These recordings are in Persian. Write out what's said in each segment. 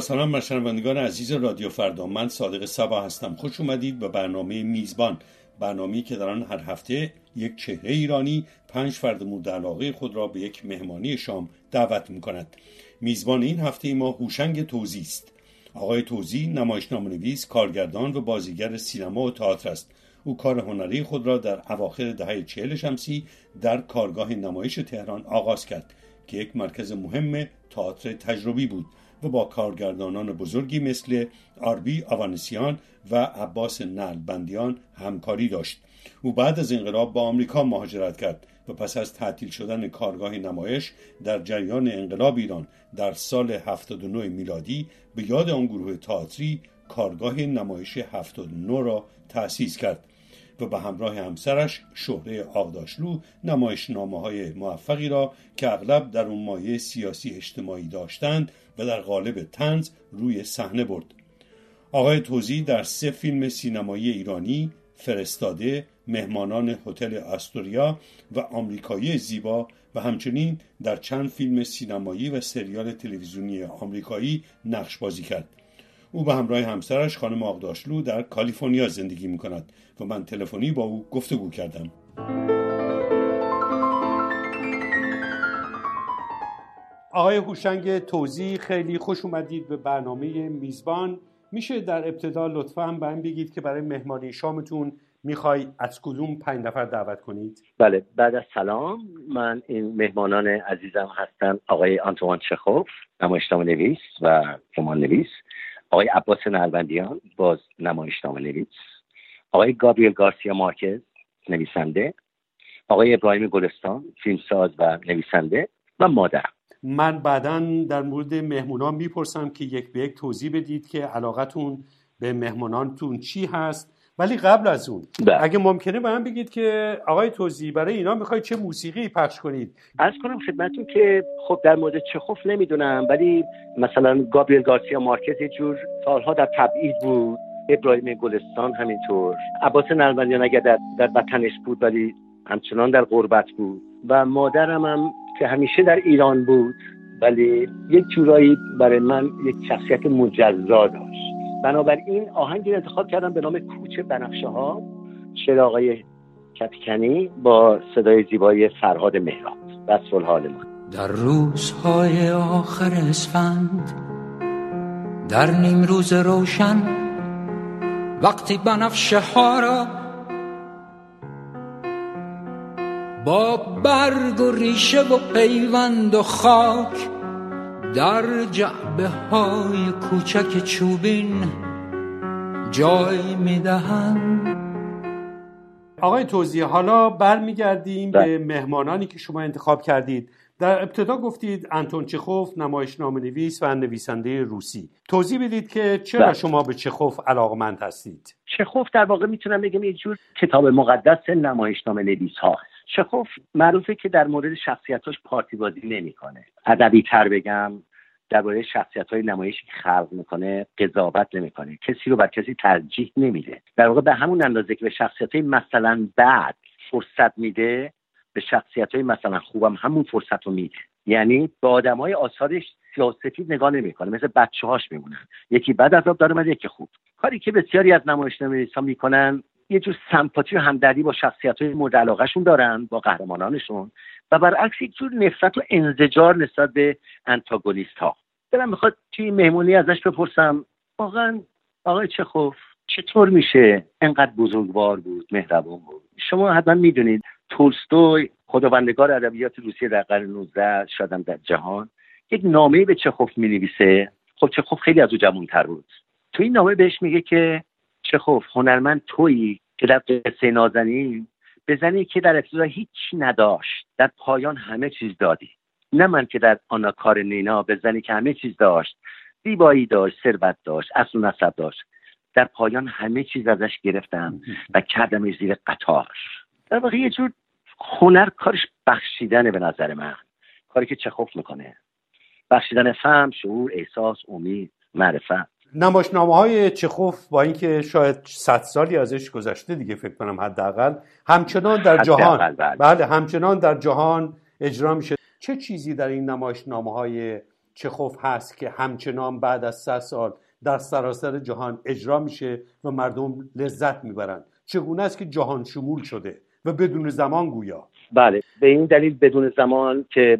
سلام بر شنوندگان عزیز رادیو فردا من صادق سبا هستم. خوش اومدید به برنامه میزبان. برنامه‌ای که در آن هر هفته یک چهره ایرانی پنج فرد مورد علاقه خود را به یک مهمانی شام دعوت می کند میزبان این هفته ما هوشنگ توزی است. آقای توزی نمایشنامه نویس کارگردان و بازیگر سینما و تئاتر است. او کار هنری خود را در اواخر دهه چهل شمسی در کارگاه نمایش تهران آغاز کرد که یک مرکز مهم تئاتر تجربی بود و با کارگردانان بزرگی مثل آربی آوانسیان و عباس نلبندیان همکاری داشت. او بعد از انقلاب با آمریکا مهاجرت کرد و پس از تعطیل شدن کارگاه نمایش در جریان انقلاب ایران در سال 79 میلادی به یاد آن گروه تئاتری کارگاه نمایش 79 را تأسیس کرد. و به همراه همسرش شهره آغداشلو نمایشنامه های موفقی را که اغلب در اون مایه سیاسی اجتماعی داشتند و در قالب تنز روی صحنه برد. آقای توزی در سه فیلم سینمایی ایرانی فرستاده مهمانان هتل استوریا و آمریکایی زیبا و همچنین در چند فیلم سینمایی و سریال تلویزیونی آمریکایی نقش بازی کرد. او به همراه همسرش خانم آقداشلو در کالیفرنیا زندگی می کند و من تلفنی با او گفتگو کردم. آقای هوشنگ توضیح خیلی خوش اومدید به برنامه میزبان. میشه در ابتدا لطفا به هم بگید که برای مهمانی شامتون می‌خوای از کدوم پنج نفر دعوت کنید؟ بله بعد از سلام. من این مهمانان عزیزم هستن آقای آنتوان چخوف نمایشنامه نویس و رمان نویس آقای عباس نلبندیان باز نمایشنامه نویس. آقای گابریل گارسیا مارکز نویسنده. آقای ابراهیم گلستان فیلمساز و نویسنده و مادر. من بعدا در مورد مهمونان می‌پرسم که یک به یک توضیح بدید که علاقتون به مهمونانتون چی هست ولی قبل از اون ده. اگه ممکنه به من بگید که آقای توضیح برای اینا می‌خواید چه موسیقی پخش کنید؟ از کنم خدمتتون که خب در مورد چخوف نمی‌دونم ولی مثلا گابریل گارسیا مارکز یه جور سالها در تبعید بود. ابراهیم گلستان همینطور. عباس نلبندیان اگر در, در وطنش بود ولی همچنان در غربت بود. و مادرم هم که همیشه در ایران بود ولی یک جورایی برای من یک شخصیت مجزا داشت. بنابراین آهنگی انتخاب کردم به نام کوچه بنفشه ها شعر آقای با صدای زیبای فرهاد مهراب و حال ما در روزهای آخر اسفند در نیم روز روشن وقتی بنفشه ها را با برگ و ریشه و پیوند و خاک در جعبه های کوچک چوبین جای می‌دهند. آقای توضیح حالا برمیگردیم به بله. مهمانانی که شما انتخاب کردید. در ابتدا گفتید انتون چخوف نمایش نام نویس و نویسنده روسی. توضیح بدید که چرا بله. شما به چخوف علاقمند هستید؟ چخوف در واقع می‌تونم بگم یه جور کتاب مقدس نمایشنامه نویس هاست چخوف معروفه که در مورد شخصیتاش پارتی بازی نمی‌کنه. ادبی تر بگم درباره شخصیت های نمایشی که خلق می‌کنه قضاوت نمی‌کنه. کسی رو بر کسی ترجیح نمیده. در واقع به همون اندازه که به شخصیت های مثلا بعد فرصت میده به شخصیت های مثلا خوبم همون فرصت رو میده. یعنی به آدم های آثارش سیاسفید نگاه نمی‌کنه. مثل بچه هاش میمونن. یکی بد عذاب داره من یکی خوب. کاری که بسیاری از نمایش نویسا می‌کنن یه جور سمپاتی و همدردی با شخصیت های مورد علاقهشون دارن با قهرمانانشون و برعکس یک جور نفرت و انزجار نسبت به انتاگونیست ها دلم می‌خواد توی مهمونی ازش بپرسم واقعا آقای چخوف چطور میشه انقدر بزرگوار بود مهربان بود؟ شما حتما می‌دونید تولستوی خداوندگار ادبیات روسیه در قرن 19 شادم در جهان یک نامه به چخوف می‌نویسه. خب چخوف خیلی از او جوانتر بود. تو این نامه بهش میگه که چخوف هنرمند تویی که در قصه نازنین؟ بزنی که در ابتدا هیچ نداشت در پایان همه چیز دادی. نه من که در آنا کار نینا بزنی که همه چیز داشت. زیبایی داشت ثروت داشت اصل و نسب داشت. در پایان همه چیز ازش گرفتم و کردمش زیر قطار در واقع یه جور هنر کارش بخشیدنه به نظر من. کاری که چخوف می‌کنه. بخشیدن فهم شعور احساس امید معرفت. نمایشنامه های چخوف با اینکه شاید صد سالی ازش گذشته دیگه فکر کنم حداقل همچنان در جهان. بله. بله همچنان در جهان اجرا میشه. چه چیزی در این نمایشنامه های چخوف هست که همچنان بعد از سه سال در سراسر جهان اجرا میشه و مردم لذت می‌برند؟ چگونه است که جهان شمول شده و بدون زمان گویا؟ بله به این دلیل بدون زمان که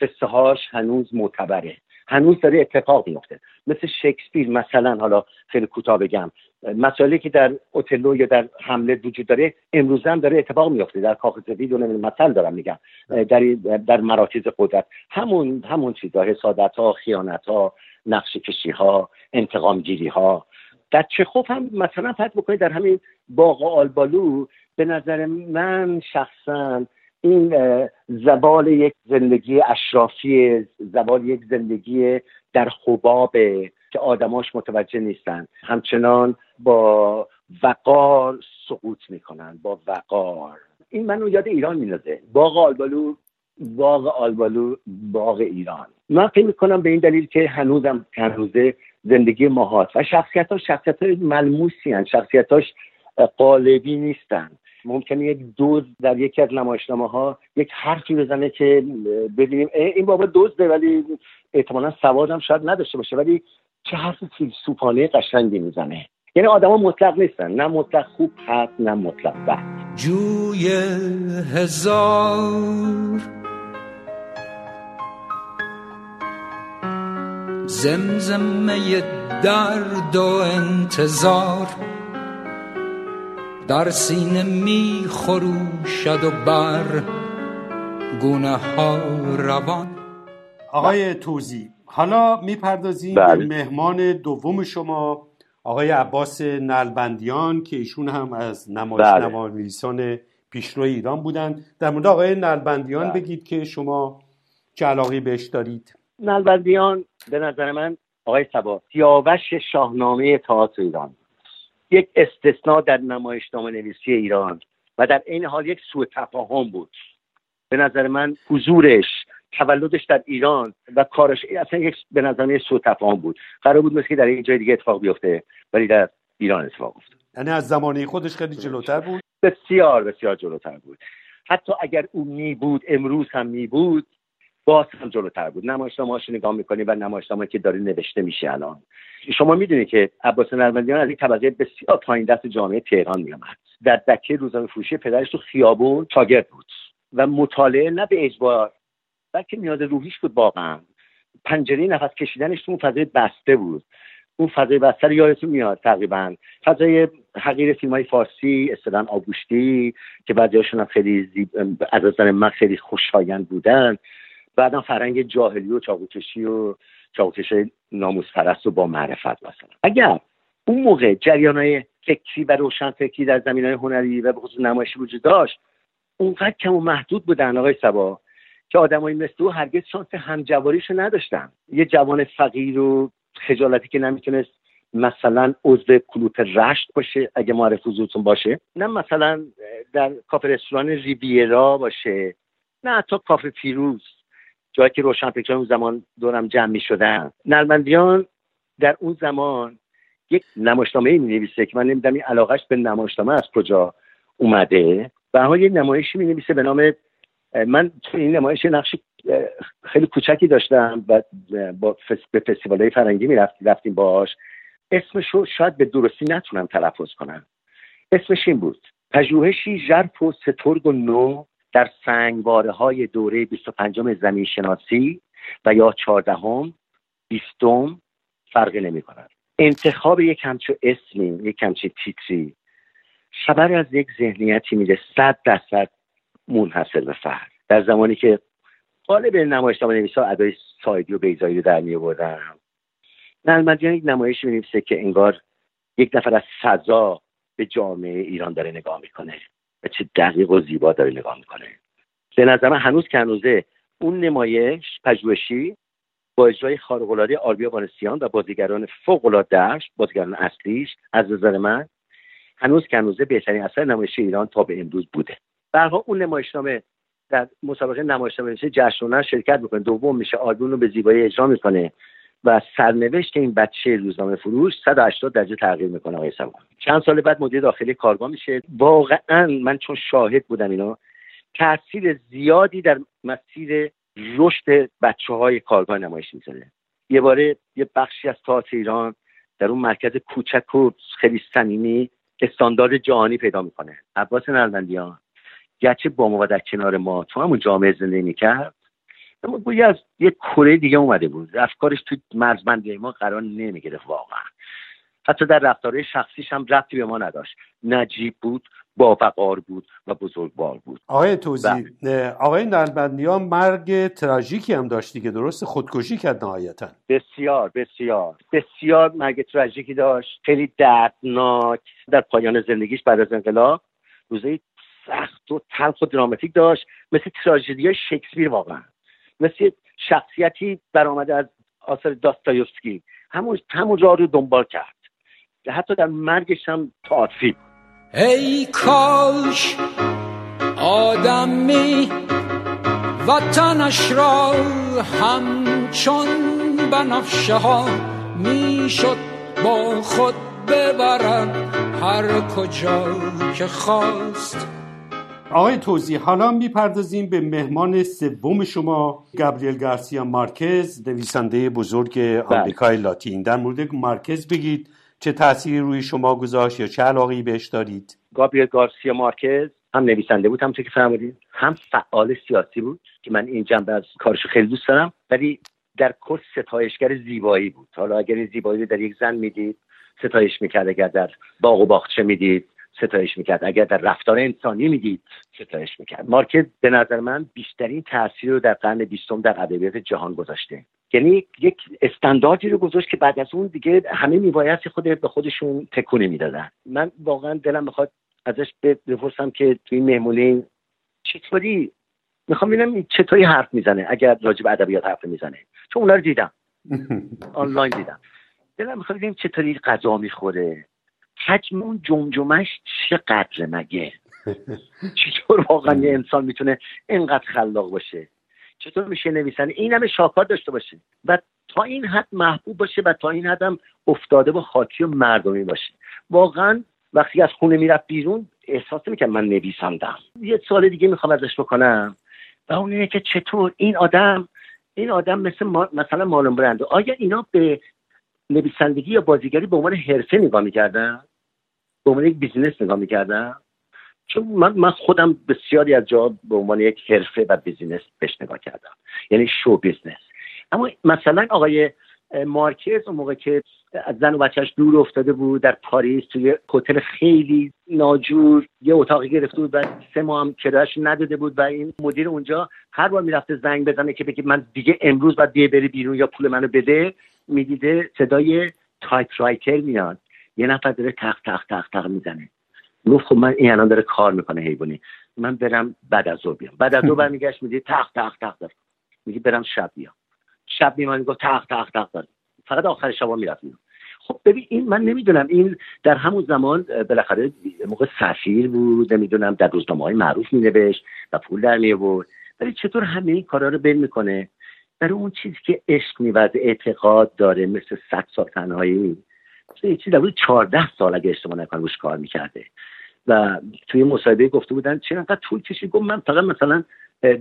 قصه هاش هنوز معتبره. هنوز داره اتفاق میفته. مثل شکسپیر مثلا حالا خیلی کوتاه بگم مسائلی که در اوتلو یا در حمله وجود داره امروز هم داره اتفاق میفته. در کاخ سفید مثل دارم میگم در در مراکز قدرت. همون همون چیزا حسادت ها خیانت ها نقش کشی ها انتقام گیری ها در چخوف هم مثلا فرض بکنید در همین باغ آلبالو به نظر من شخصا این زبال یک زندگی اشرافی زبال یک زندگی در خوبابه که آدماش متوجه نیستن. همچنان با وقار سقوط می‌کنن با وقار. این منو یاد ایران میندازه. باغ آلبالو باغ آلبالو باغ ایران. من فکر می‌کنم به این دلیل که هنوزم هنوزه زندگی ماهات. و شخصیت ها شخصیت های ملموسی هن. شخصیتاش قالبی نیستن ممکنه یک دوز در یکی از نمایشنامه ها یک حرفی بزنه که ببینیم. این بابا دزده ولی احتمالا سوادم شاید نداشته باشه. ولی چه حرف سوپانه قشنگی می‌زنه؟ یعنی آدما مطلق نیستن. نه مطلق خوب هست نه مطلق بد. جوی هزار زمزمه درد و انتظار. در سینه می خروشد و بر گونه ها روان آقای توزی حالا می‌پردازیم به بله. مهمان دوم شما آقای عباس نلبندیان که ایشون هم از نمایش. نویسان پیشرو ایران بودند در مورد آقای نلبندیان بله. بگید که شما چه علاقی بهش دارید نلبندیان به نظر من آقای سبا سیاوش شاهنامه تئاتر ایران یک استثناء در نمایشنامه نویسی ایران و در این حال یک سوء تفاهم بود. به نظر من حضورش تولدش در ایران و کارش اصلا یک به نظر من سوء تفاهم بود. قرار بود مثل که در این جای دیگه اتفاق بیفته ولی در ایران اتفاق افتاد. یعنی از زمانه خودش خیلی جلوتر بود؟ بسیار بسیار جلوتر بود. حتی اگر او می بود امروز هم می بود باز هم جلوتر بود. نمایشنامه نگاه می‌کنی و نمایشنامه که داره نوشته میشه الان. شما می‌دونید که عباس نرمندیان از یک طبقه بسیار پایین دست جامعه تهران میآمد. در دکه روزنامه فروشی پدرش تو خیابون شاگرد بود و مطالعه نه به اجبار بلکه نیاز روحیش بود واقعا. پنجره نفس کشیدنش تو اون فضای بسته بود. اون فضای بسته رو یادتون میاد تقریبا. فضای حقیر فیلم های فارسی استدن آگوشتی که بعضیاشون هم خیلی زیب... از نظر من خیلی خوشایند بودن. بعدا فرنگ جاهلی و چاقوکشی و چاقوکش ناموس پرست و با معرفت مثلا. اگر اون موقع جریان های فکری و روشن فکری در زمین های هنری و به خصوص نمایشی وجود داشت اونقدر کم و محدود بودن آقای سبا که آدمایی مثل او هرگز شانس همجواریشو نداشتن. یه جوان فقیر و خجالتی که نمی‌تونست مثلا عضو کلوپ رشت باشه اگه معرف حضورتون باشه. نه مثلا در کافه رستوران ریویرا باشه نه حتی کافه پیروز جایی که روشنفکران اون زمان دورم جمع می شدن نرمندیان در اون زمان یک نمایشنامه می نویسه که من نمی‌دونم این علاقش به نمایشنامه از کجا اومده. و یه نمایشی می نویسه به نام من تو این نمایش نقش خیلی کوچکی داشتم و با به فستیوال فرنگی می رفتیم باش اسمش رو شاید به درستی نتونم تلفظ کنم. اسمش این بود پژوهشی ژرف و سترگ و نو در سنگواره های دوره 25 زمین شناسی و یا 14 هم 20 فرقی نمی کند انتخاب یک همچو اسمی یک همچو تیتری خبر از یک ذهنیتی میده صد درصد منحصر به فرد در زمانی که قالب نمایشنامه نویسا ادای سایدی و بیزایی رو در می آوردن نلمدیان یک نمایش می نویسه که انگار یک نفر از سزا به جامعه ایران داره نگاه می‌کنه. و چه دقیق و زیبا داره نگاه می‌کنه. به نظر من هنوز که هنوزه اون نمایش پژوهشی با اجرای خارق‌العاده آربیا بانسیان و بازیگران فوق‌العاده‌اش بازیگران اصلیش از نظر من هنوز که هنوزه بهترین اثر نمایش ایران تا به امروز بوده. برها اون نمایشنامه در مسابقه نمایشنامه جشنواره شرکت می‌کنه. دوم میشه آلبوم رو به زیبایی اجرا می‌کنه. و سرنوشت این بچه روزنامه فروش 180 درجه تغییر می‌کنه آقای سوان چند سال بعد مدیر داخلی کارگاه میشه. واقعا من چون شاهد بودم اینا تاثیر زیادی در مسیر رشد بچه های کارگاه نمایش می‌ذاره. یه باره یه بخشی از تئاتر ایران در اون مرکز کوچک و خیلی صمیمی استاندارد جهانی پیدا می‌کنه. عباس نرمندیان گرچه با ما و در کنار ما تو همون جامعه زندگی می‌کرد اما گویی از یه کره دیگه اومده بود. افکارش تو مرزبندی ما قرار نمی‌گرفت واقعا. حتی در رفتارهای شخصیش هم ربطی به ما نداشت. نجیب بود بافقار بود و بزرگوار بود. آقای توزی بله. آقای نلبندیان مرگ تراژیکی هم داشتی که درست خودکشی کرد نهایتا. بسیار بسیار. بسیار مرگ تراژیکی داشت. خیلی دردناک. در پایان زندگیش بعد از انقلاب روزه سخت و تلخ و دراماتیک داشت. مثل تراژدی های شکسپیر واقعا. مثل شخصیتی برآمده از آثار داستایوفسکی. همون همون راه رو دنبال کرد. حتی در مرگش هم تئاتری. ای کاش آدمی وطنش را همچون بنفشه ها می‌شد با خود ببرد هر کجا که خواست آقای توزی حالا می‌پردازیم به مهمان سوم شما گابریل گارسیا مارکز نویسنده بزرگ بله. آمریکای لاتین. در مورد مارکز بگید چه تأثیری روی شما گذاشت یا چه علاقی بهش دارید؟ گابریل گارسیا مارکز هم نویسنده بود هم که فرمودید هم فعال سیاسی بود که من این جنبه از کارش خیلی دوست دارم ولی در کل ستایشگر زیبایی بود. حالا اگر این زیبایی در یک زن می‌دید ستایش می‌کرد اگر در باغ و باغچه می‌دید. ستایش می‌کرد. اگر در رفتار انسانی می‌دید ستایش می‌کرد. مارکز به نظر من بیشترین تاثیر رو در قرن بیستم در ادبیات جهان گذاشته. یعنی یک استانداردی رو گذاشت که بعد از اون دیگه همه میبایستی خود به خودشون تکونه می‌دادن من واقعا دلم می‌خواد ازش بپرسم که توی مهمونه چطوری؟ می‌خوام ببینم چطوری حرف می‌زنه اگر راجع به ادبیات حرف می‌زنه. چون اونا رو دیدم. آنلاین دیدم. دلم می‌خواد ببینم چطوری غذا می‌خوره. حجم اون جمجمش چقدر مگه؟ چطور واقعا یه انسان می‌تونه اینقدر خلاق باشه؟ چطور میشه نویسنده؟ این همه شاکار داشته باشه. و تا این حد محبوب باشه و تا این حد هم افتاده با خاطی و مردمی باشه. واقعا وقتی از خونه می‌رفت بیرون احساس می‌کنم من نویسندم یه سال دیگه می‌خوام ازش بکنم. و اون اینه که چطور این آدم این آدم مثل ما مثلا مالون برنده آیا اینا به نویسندگی یا بازیگری به عنوان حرفه نگاه می‌کردن به عنوان یک بیزینس نگاه می‌کردن چون من, من خودم بسیاری از جا به عنوان یک حرفه و business بهش نگاه کردم. یعنی show business اما مثلا آقای مارکز اون موقع که از زن و بچهش دور افتاده بود در پاریس توی هتل خیلی ناجور یه اتاقی گرفته بود و سه ماه هم کرایش نداده بود و این مدیر اونجا هر بار می‌رفته زنگ بزنه که بگه من دیگه امروز باید بیه بری بیرون یا پول منو بده می‌دیده صدای typewriter میاد. یه نفر داره تق تق تق تق می‌زنه. گفت خب من این الان داره کار می‌کنه حیوانی. من برم بعد از بیام. بعد از برمیگشت میگه تق تق تق داره میگه برم شب بیام. شب میمان گفت تق تق تق داره فقط آخر شب می‌رفت خب ببین این من نمی‌دونم. این در همون زمان بالاخره موقع سفیر بود نمی‌دونم در روزنامه های معروف مینوشت و پول در می ولی چطور همه این کارا رو بین می‌کنه؟ برای اون چیزی که عشق میورد اعتقاد داره مثل صد سال تنهایی. یه چیزی در 14 سال اگه اشتباه نکنم روش کار می‌کرده. و توی مصاحبه گفته بودن چرا انقدر طول کشید. گفت من فقط مثلا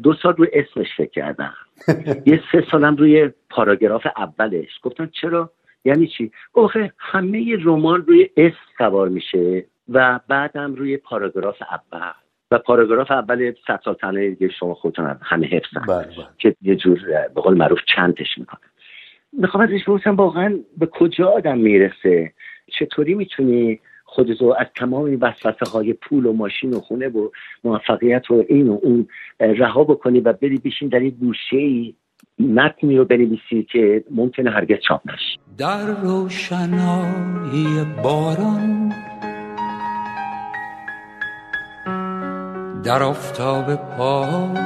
دو سال روی اسمش فکر کردم. یه سه سالم روی پاراگراف اولش. گفتم چرا؟ یعنی چی؟ گفت همه رمان روی اسم سوار میشه و بعدم روی پاراگراف اول. و پاراگراف اول صد سال تنه دیگه شما خودتون همه حفظن. بله، بله. که یه جور به قول معروف چندش می‌کنه می‌خوام ازش بپرسم واقعا به کجا آدم می‌رسه؟ چطوری می‌تونی خودتو از تمام این وسوسه های پول و ماشین و خونه و موفقیت و این و اون رها بکنی و بری بشین در این گوشه ای متنی رو بنویسی که ممکنه هرگز چاپ نشه. در روشنایی باران در آفتاب پاک.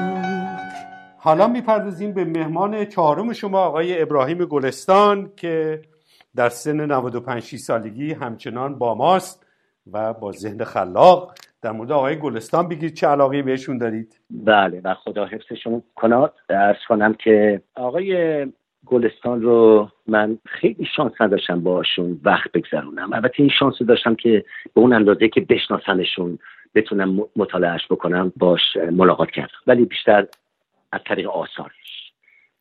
حالا می‌پردازیم به مهمان چهارم شما آقای ابراهیم گلستان که در سن 95 سالگی همچنان با ماست و با ذهن خلاق در مورد آقای گلستان بگید چه علاقه بهشون دارید. بله و خدا حفظشون کنات. ارز کنم که آقای گلستان رو من خیلی شانس نداشتم باشون وقت بگذرونم. البته این شانس رو داشتم که به اون اندازه که بشناسنشون بتونم مطالعهش بکنم باش ملاقات کردم. ولی بیشتر از طریق آثارش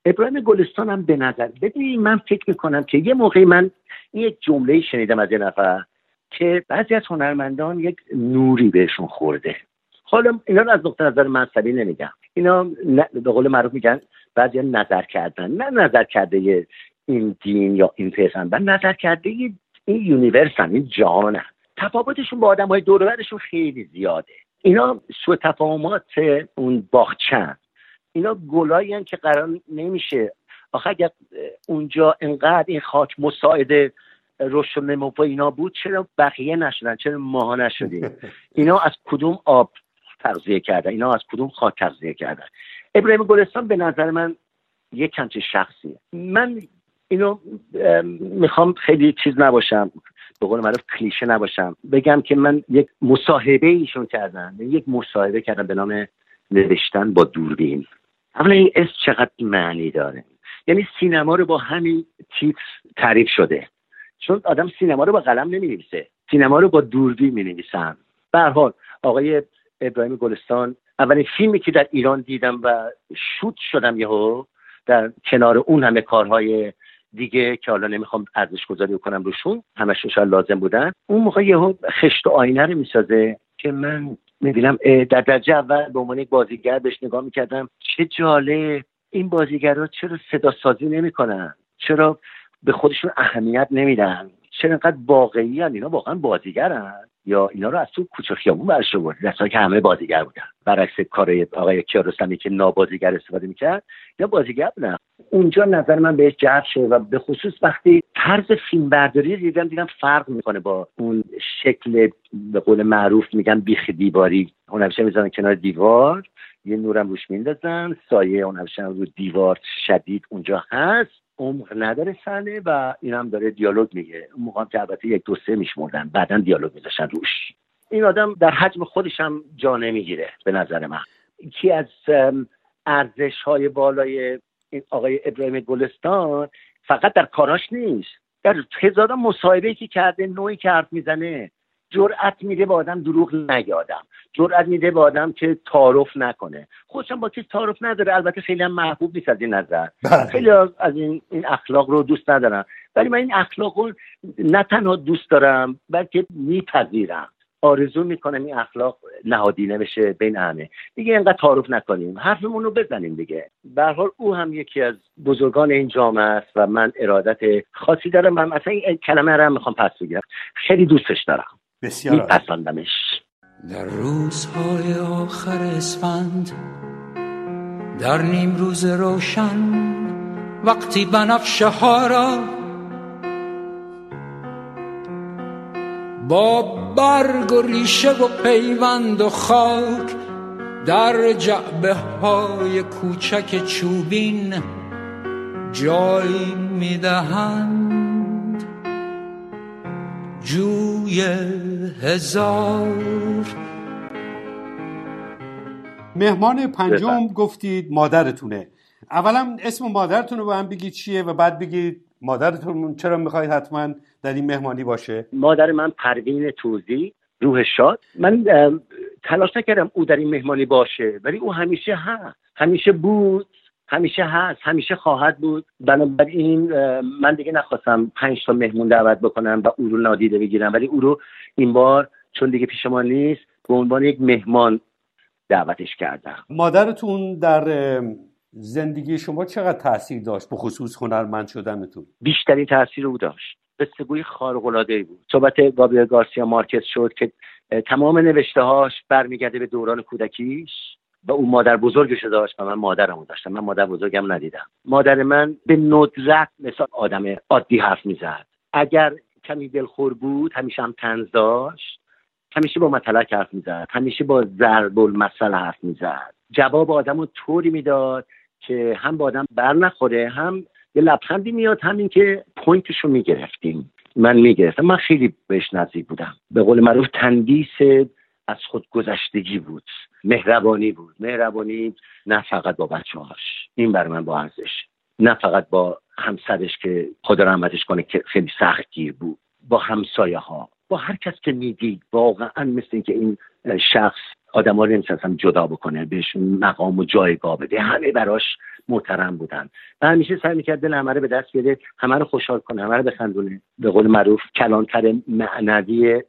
ابراهیم گلستان هم به نظر ببینید من فکر می‌کنم که یه موقعی من یک جمله شنیدم از یه نفر که بعضی از هنرمندان یک نوری بهشون خورده. حالا اینا رو از نقطه نظر مذهبی نمیگم. اینا به قول معروف میگن بعضی نظر کردن. نه نظر کرده این دین یا این پیغمبر نظر کرده این یونیورسن این جهانن. تفاوتشون با آدم های دورورشون خیلی زیاده. اینا سو تفاهمات اون باغچن اینا گلایی که قرار نمیشه. آخه اگر اونجا انقدر این خاک مساعد رشد و نمو اینا بود چرا بقیه نشدن؟ چرا ماها نشدیم؟ اینا از کدوم آب تغذیه کردن؟ اینا از کدوم خاک تغذیه کردن؟ ابراهیم گلستان به نظر من یک کمچه شخصیه. من اینو می‌خوام خیلی چیز نباشم به قول معروف کلیشه نباشم. بگم که من یک مصاحبه ایشون کردم. یک مصاحبه کردم به نام نوشتن با دوربین. اولا این اسم چقدر معنی داره؟ یعنی سینما رو با همین تیتر تعریف شده. چون آدم سینما رو با قلم نمی نویسه سینما رو با دوربین می نویسن به حال آقای ابراهیم گلستان اولین فیلمی که در ایران دیدم و شوت شدم یهو در کنار اون همه کارهای دیگه که حالا نمی‌خوام ارزش گذاری کنم روشون همش لازم بودن. اون موقع یهو خشت و آینه رو می‌سازه که من می‌بینم در درجه اول به عنوان یک بازیگر بهش نگاه می‌کردم چه جالب! این بازیگرها چرا صدا سازی نمی‌کنن؟ چرا به خودشون اهمیت نمیدن؟ چرا انقدر واقعی؟ اینا واقعا بازیگرن. یا اینا رو از تو کوچه خیابون برش در که همه بازیگر بودن. برعکس کار آقای کیارستمی که نابازیگر استفاده می‌کرد یا بازیگر بودن. اونجا نظر من بهش جذب شد و به خصوص وقتی طرز فیلم برداری دیدم دیدم فرق می‌کنه با اون شکل به قول معروف میگن بیخ دیواری. هنرپیشه می‌زنن کنار دیوار یه نورم روش میندازن سایه هنرپیشه رو دیوار شدید اونجا هست. عمق نداره صحنه و این هم داره دیالوگ میگه. اون موقع که البته یک دو سه میشمردن بعدا دیالوگ میذاشن روش. این آدم در حجم خودش هم جا نمی‌گیره به نظر من. یکی از ارزش های بالای این آقای ابراهیم گلستان فقط در کاراش نیست. در هزاران مصاحبه که کرده نوعی که حرف می‌زنه جرأت میده به آدم دروغ نگه آدم. جرأت میده به آدم که تعارف نکنه. خودشم با چیز تعارف نداره. البته خیلی هم محبوب نیست از این نظر. بله. خیلی از این, این اخلاق رو دوست ندارم ولی من این اخلاق رو نه تنها دوست دارم بلکه میپذیرم. آرزو می‌کنم این اخلاق نهادینه بشه بین همه. دیگه اینقدر تعارف نکنیم. حرفمون رو بزنیم دیگه. به حال او هم یکی از بزرگان این جامعه است و من ارادت خاصی دارم. من اصلا این کلمه رو می‌خوام پس بگیرم خیلی دوستش دارم. بسیار میپسندمش در روزهای آخر اسفند در نیم روز روشن وقتی بنفشه ها را با برگ و ریشه و پیوند و خاک در جعبه های کوچک چوبین جای می‌دهند. جوی هزار. مهمان پنجم گفتید مادرتونه. اولا اسم مادرتون رو به هم بگید چیه و بعد بگید مادرتون چرا می‌خواید حتما در این مهمانی باشه؟ مادر من پروین توزی روح شاد. من تلاش نکردم او در این مهمانی باشه ولی او همیشه هست همیشه بود. همیشه هست همیشه خواهد بود. بنابراین من دیگه نخواستم پنج تا مهمون دعوت بکنم و او رو نادیده بگیرم. ولی او رو این بار چون دیگه پیش ما نیست به عنوان یک مهمان دعوتش کردم. مادرتون در زندگی شما چقدر تاثیر داشت؟ به خصوص هنرمند شدنتون. بیشترین تاثیر او داشت. قصهگوی خارق العاده بود. صحبت گابریل گارسیا مارکز شد که تمام نوشته هاش برمیگرده به دوران کودکیش. و اون مادر بزرگش داشت و من مادرمو داشتم. من مادر بزرگم ندیدم. مادر من به ندرت مثل آدم عادی حرف می‌زد. اگر کمی دلخور بود همیشه هم تنز داشت. همیشه با مطلق حرف می‌زد. همیشه با ضرب المثل حرف می‌زد. جواب آدم رو طوری می‌داد که هم با آدم بر نخوره هم یه لبخندی میاد همین که پوینتش رو می‌گرفتیم. من می‌گرفتم. من خیلی بهش نزدیک بودم. به قول معروف تندیس از خود گذشتگی بود. مهربانی بود. مهربانی نه فقط با بچه هاش این بر من با ارزش. نه فقط با همسرش که خدا رحمتش کنه که خیلی سخت گیر بود. با همسایه ها با هر کس که می‌دید. واقعا مثل اینکه این شخص آدم ها رو جدا بکنه. بهشون مقام و جایگاه بده. همه براش محترم بودن. و همیشه سعی می‌کرد دل همه رو به دست بیاره. همه رو خوشحال کنه. همه رو بخندونه. به قول معروف کلانتر معنوی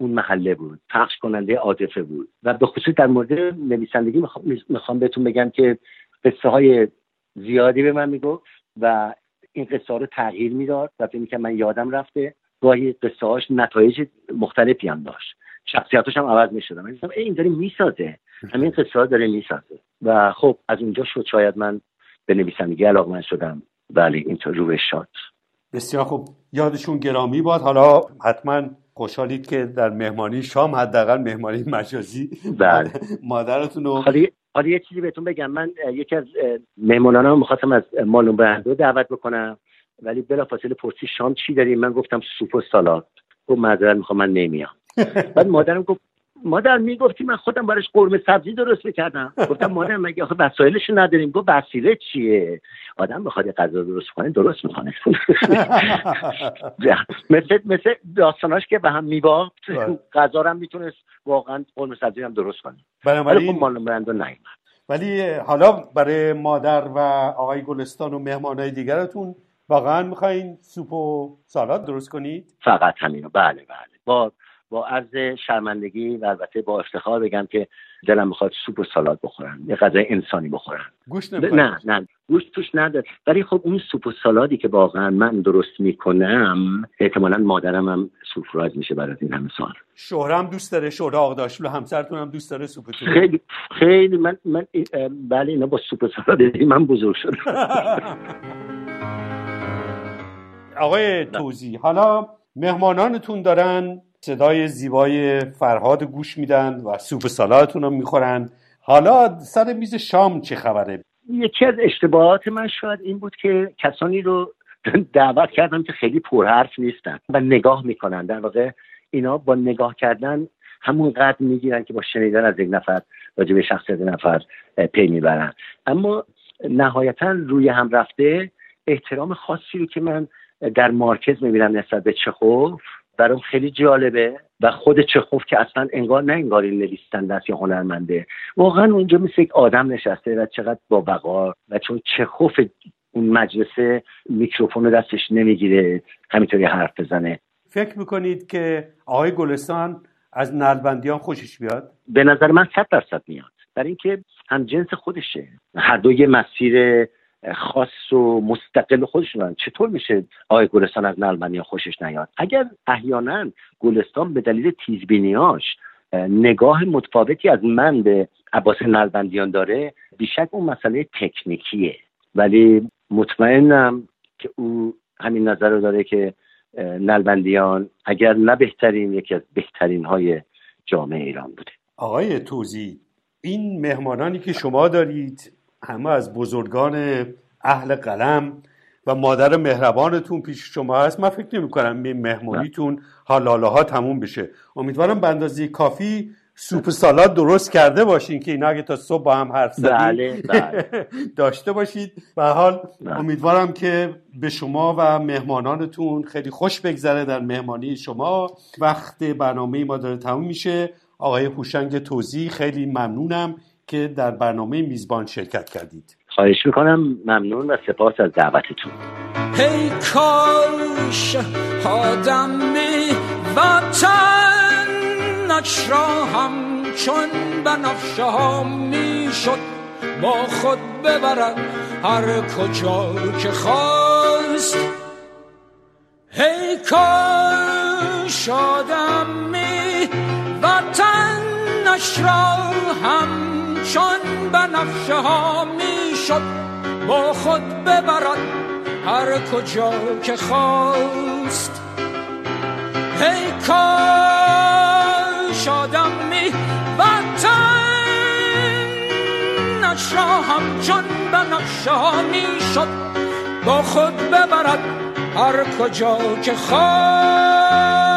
اون محله بود پخش کننده عاطفه بود. و به خصوص در مورد نویسندگی می‌خوام بهتون بگم که قصه های زیادی به من می‌گفت و این قصه ها رو تغییر می‌داد و فکر که من یادم رفته. گاهی قصه هاش نتایج مختلفی هم داشت. شخصیتاش هم عوض می‌شدم. من این داره می‌سازه. همین قصه ها داره می‌سازه. و خب از اونجا شد شاید من به نویسندگی من شدم. بله اینطور رو شد بسیار خوب. یادشون گرامی باد. حالا حتما خوشحالید که در مهمانی شام حداقل مهمانی مجازی بله. مادرتون رو حالا یه چیزی بهتون بگم. من یکی از مهمانان می‌خواستم از مالون برندو دعوت بکنم ولی بلافاصله پرسی شام چی داریم؟ من گفتم سوپ و سالاد. گفت معذرت می‌خوام من نمیام. بعد مادرم گفت مادر می‌گفتی من خودم براش قرمه سبزی درست می‌کردم. گفتم مادر مگه آخه وسایلش نداریم؟ گفت وسیله چیه؟ آدم بخواد غذا درست کنه درست می‌کنه. مثل مثل داستاناش که به هم میباخت بله. غذا هم می‌تونست واقعا قرمه سبزی هم درست کنه. بنابراین خب مال ولی حالا برای مادر و آقای گلستان و مهمانهای دیگرتون واقعا می‌خواین سوپ و سالاد درست کنید؟ فقط همینو. بله بله. با با عرض شرمندگی و البته با افتخار بگم که دلم می‌خواد سوپ و سالاد بخورن یه غذای انسانی بخورن گوشت نه نه گوشت توش نداره. ولی خب اون سوپ و سالادی که واقعا من درست می‌کنم احتمالا مادرم هم سورپرایز میشه برای این همه سال. شوهرم دوست داره شوهر آقداشلو همسرتون هم دوست داره سوپتون خیلی خیلی من من بله اینا با سوپ و سالاد من بزرگ شدم. آقای توزی حالا مهمانانتون دارن صدای زیبای فرهاد گوش میدن و سوپ سالاتون رو می‌خورن. حالا سر میز شام چه خبره؟ یکی از اشتباهات من شاید این بود که کسانی رو دعوت کردم که خیلی پرحرف نیستن و نگاه می‌کنن. در واقع اینا با نگاه کردن همون قدر می‌گیرن که با شنیدن از یک نفر راجع به شخصیت نفر پی می‌برن. اما نهایتا روی هم رفته احترام خاصی رو که من در مارکز می‌بینم نسبت به چخوف. برام خیلی جالبه و خود چخوف که اصلا انگار نه انگار این نویسنده است یا هنرمنده. واقعا اونجا مثل یک آدم نشسته و چقدر با وقار و چون چخوف اون مجلسه میکروفون دستش نمی‌گیره همینطوری حرف بزنه. فکر می‌کنید که آقای گلستان از نلبندیان خوشش بیاد؟ به نظر من صد درصد میاد. در اینکه هم جنس خودشه. هر دو یه مسیر خاص و مستقل خودشون چطور میشه آقای گلستان از نلبندیان خوشش نیاد؟ اگر احیانا گلستان به دلیل تیزبینیاش نگاه متفاوتی از من به عباس نلبندیان داره بیشک اون مسئله تکنیکیه. ولی مطمئنم که او همین نظر رو داره که نلبندیان اگر نه بهترین یکی از بهترین های جامعه ایران بوده. آقای توزی این مهمانانی که شما دارید همه از بزرگان اهل قلم و مادر مهربانتون پیش شما هست. من فکر نمی کنم مهمونیتون حالاله ها تموم بشه. امیدوارم به اندازه کافی سوپ سالاد درست کرده باشین که اینا اگه تا صبح با هم حرف زدیم بله، بله. داشته باشید. به حال. امیدوارم که به شما و مهمانانتون خیلی خوش بگذره در مهمانی شما. وقت برنامه ما داره تموم میشه. آقای هوشنگ توزی خیلی ممنونم. که در برنامه میزبان شرکت کردید. خواهش می‌کنم ممنون و سپاس از دعوتتون. هی کاش آدم وطنش را همچون بنفشه ها می‌شد با خود ببرد هر کجا که خواست. هی کاش آدم وطنش را هم چون بنفشه ها می‌شد با خود ببرد هر کجا که خواست. هی کاش آدم می وطنش را همچون بنفشه ها می‌شد با خود ببرد هر کجا که خواست.